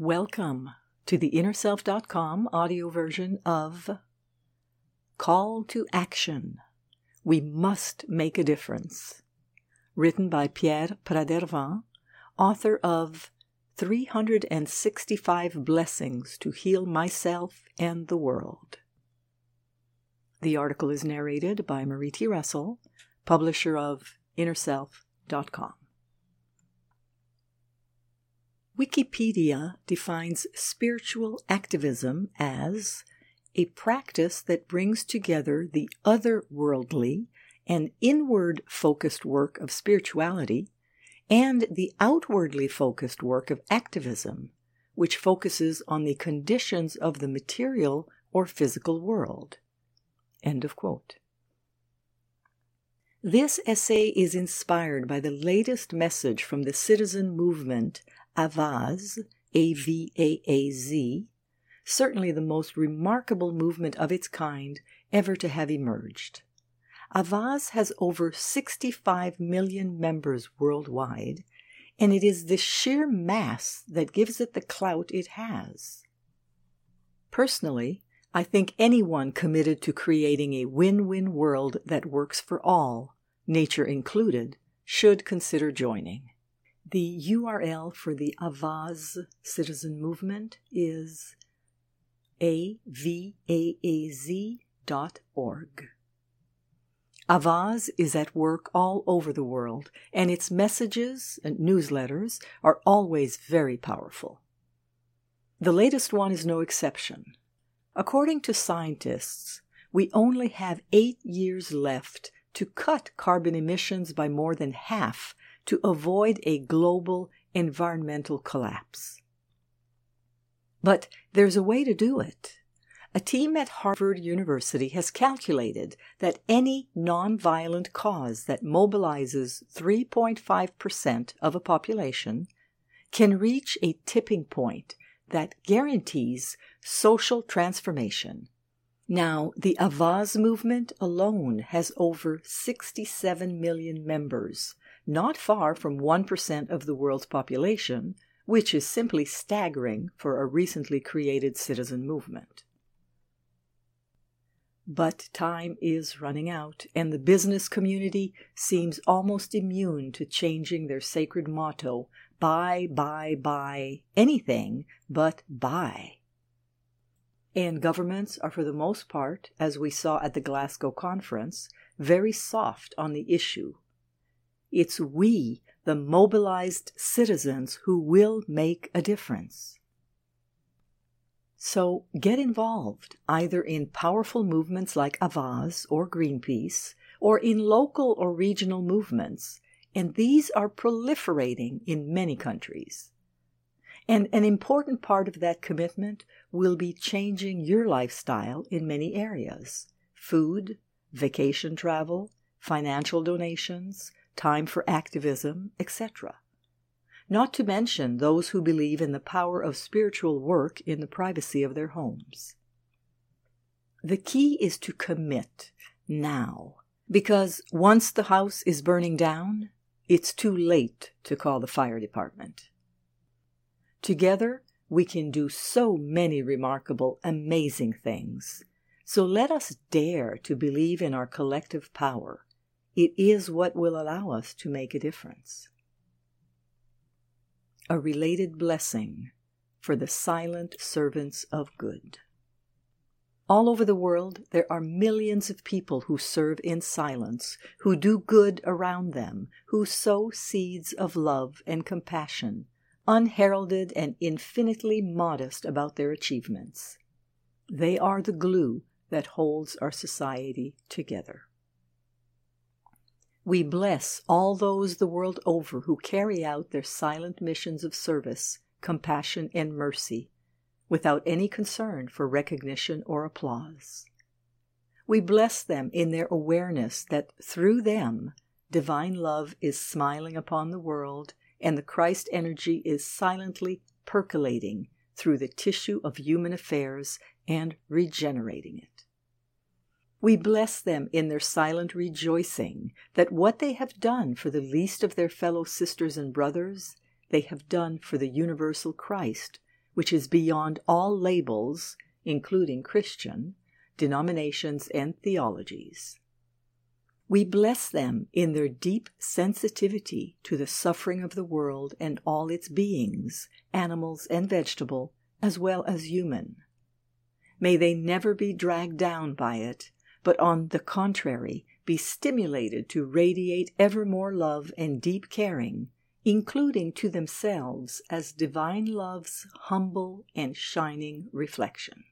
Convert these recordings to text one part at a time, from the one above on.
Welcome to the InnerSelf.com audio version of Call to Action. We Must Make a Difference. Written by Pierre Pradervand, author of 365 Blessings to Heal Myself and the World. The article is narrated by Marie T. Russell, publisher of InnerSelf.com. Wikipedia defines spiritual activism as a practice that brings together the otherworldly and inward focused work of spirituality and the outwardly focused work of activism, which focuses on the conditions of the material or physical world. End of quote. This essay is inspired by the latest message from the citizen movement Avaaz, A V A A Z, certainly the most remarkable movement of its kind ever to have emerged. Avaaz has over 65 million members worldwide, and it is the sheer mass that gives it the clout it has. Personally, I think anyone committed to creating a win win world that works for all, nature included, should consider joining. The URL for the Avaaz citizen movement is avaaz.org. Avaaz is at work all over the world, and its messages and newsletters are always very powerful. The latest one is no exception. According to scientists, we only have eight years left to cut carbon emissions by more than half to avoid a global environmental collapse. But there's a way to do it. A team at Harvard University has calculated that any nonviolent cause that mobilizes 3.5% of a population can reach a tipping point that guarantees social transformation. Now, the Avaaz movement alone has over 67 million members, not far from 1% of the world's population, which is simply staggering for a recently created citizen movement. But time is running out, and the business community seems almost immune to changing their sacred motto buy, buy, buy anything but buy. And governments are, for the most part, as we saw at the Glasgow conference, very soft on the issue it's we, the mobilized citizens, who will make a difference. So get involved either in powerful movements like Avaaz or Greenpeace, or in local or regional movements, and these are proliferating in many countries. And an important part of that commitment will be changing your lifestyle in many areas food, vacation travel, financial donations, time for activism, etc. Not to mention those who believe in the power of spiritual work in the privacy of their homes. The key is to commit now, because once the house is burning down, it's too late to call the fire department. Together, we can do so many remarkable, amazing things. So let us dare to believe in our collective power it is what will allow us to make a difference. A related blessing for the silent servants of good. All over the world, there are millions of people who serve in silence, who do good around them, who sow seeds of love and compassion, unheralded and infinitely modest about their achievements. They are the glue that holds our society together. We bless all those the world over who carry out their silent missions of service, compassion, and mercy without any concern for recognition or applause. We bless them in their awareness that through them divine love is smiling upon the world and the Christ energy is silently percolating through the tissue of human affairs and regenerating it. We bless them in their silent rejoicing that what they have done for the least of their fellow sisters and brothers, they have done for the universal Christ, which is beyond all labels, including Christian, denominations, and theologies. We bless them in their deep sensitivity to the suffering of the world and all its beings, animals and vegetable, as well as human. May they never be dragged down by it, but on the contrary, be stimulated to radiate ever more love and deep caring, including to themselves as divine love's humble and shining reflection.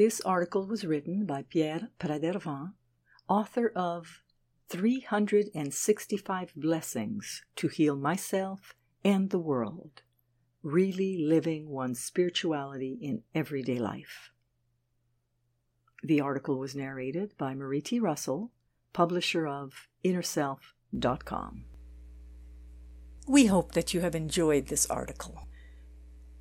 This article was written by Pierre Pradervand, author of 365 Blessings to Heal Myself and the World really living one's spirituality in everyday life. The article was narrated by Marie T. Russell, publisher of InnerSelf.com. We hope that you have enjoyed this article.